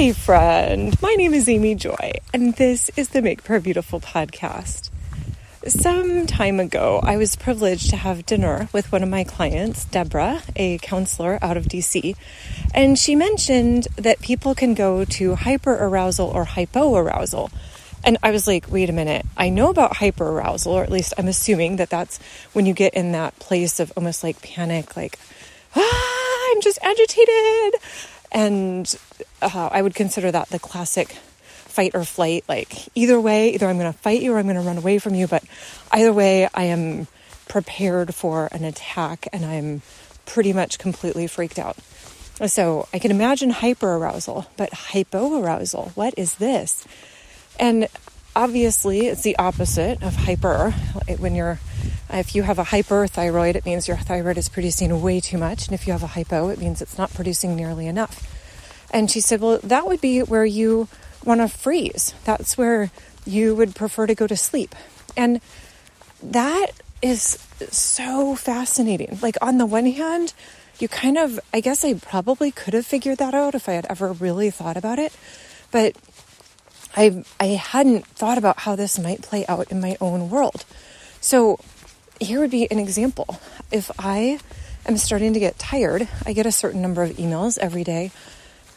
Hi, friend. My name is Amy Joy, and this is the Make Prayer Beautiful podcast. Some time ago, I was privileged to have dinner with one of my clients, Deborah, a counselor out of DC, and she mentioned that people can go to hyperarousal or hypoarousal. And I was like, wait a minute, I know about hyperarousal, or at least I'm assuming that that's when you get in that place of almost like panic, like, ah, I'm just agitated. And uh, I would consider that the classic fight or flight. Like, either way, either I'm going to fight you or I'm going to run away from you. But either way, I am prepared for an attack and I'm pretty much completely freaked out. So I can imagine hyperarousal, but hypoarousal, what is this? And obviously, it's the opposite of hyper. When you're, if you have a hyperthyroid, it means your thyroid is producing way too much. And if you have a hypo, it means it's not producing nearly enough. And she said, Well, that would be where you want to freeze. That's where you would prefer to go to sleep. And that is so fascinating. Like, on the one hand, you kind of, I guess I probably could have figured that out if I had ever really thought about it. But I, I hadn't thought about how this might play out in my own world. So, here would be an example. If I am starting to get tired, I get a certain number of emails every day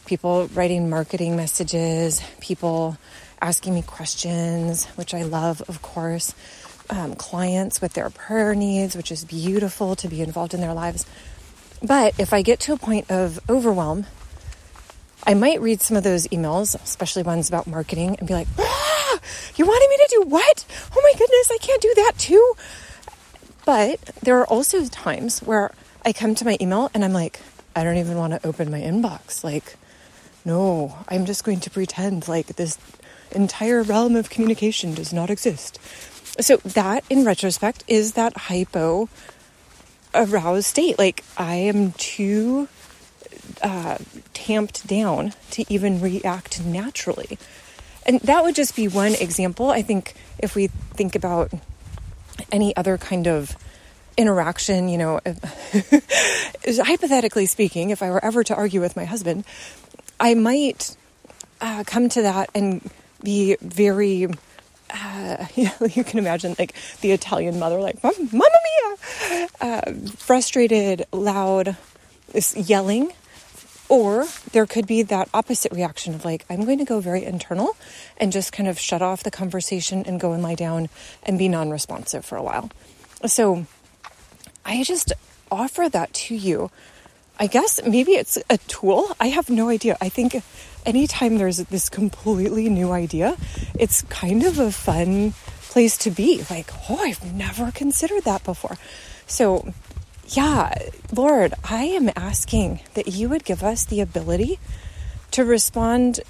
people writing marketing messages, people asking me questions, which I love, of course, um, clients with their prayer needs, which is beautiful to be involved in their lives. But if I get to a point of overwhelm, I might read some of those emails, especially ones about marketing, and be like, ah, You wanted me to do what? Oh my goodness, I can't do that too. But there are also times where I come to my email and I'm like, I don't even want to open my inbox. Like, no, I'm just going to pretend like this entire realm of communication does not exist. So, that in retrospect is that hypo aroused state. Like, I am too uh, tamped down to even react naturally. And that would just be one example. I think if we think about any other kind of interaction, you know, hypothetically speaking, if I were ever to argue with my husband, I might uh, come to that and be very. Uh, you can imagine like the Italian mother, like "Mamma mia!" Uh, frustrated, loud, yelling, or there could be that opposite reaction of like, I'm going to go very internal and just kind of shut off the conversation and go and lie down and be non responsive for a while. So I just offer that to you I guess maybe it's a tool. I have no idea. I think anytime there's this completely new idea, it's kind of a fun place to be. Like, oh, I've never considered that before. So, yeah, Lord, I am asking that you would give us the ability to respond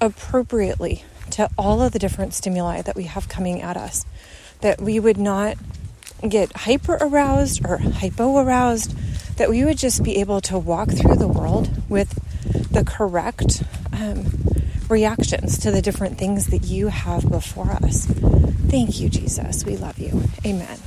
appropriately to all of the different stimuli that we have coming at us. That we would not get hyper aroused or hypo aroused that we would just be able to walk through the world with the correct um, reactions to the different things that you have before us. Thank you, Jesus. We love you. Amen.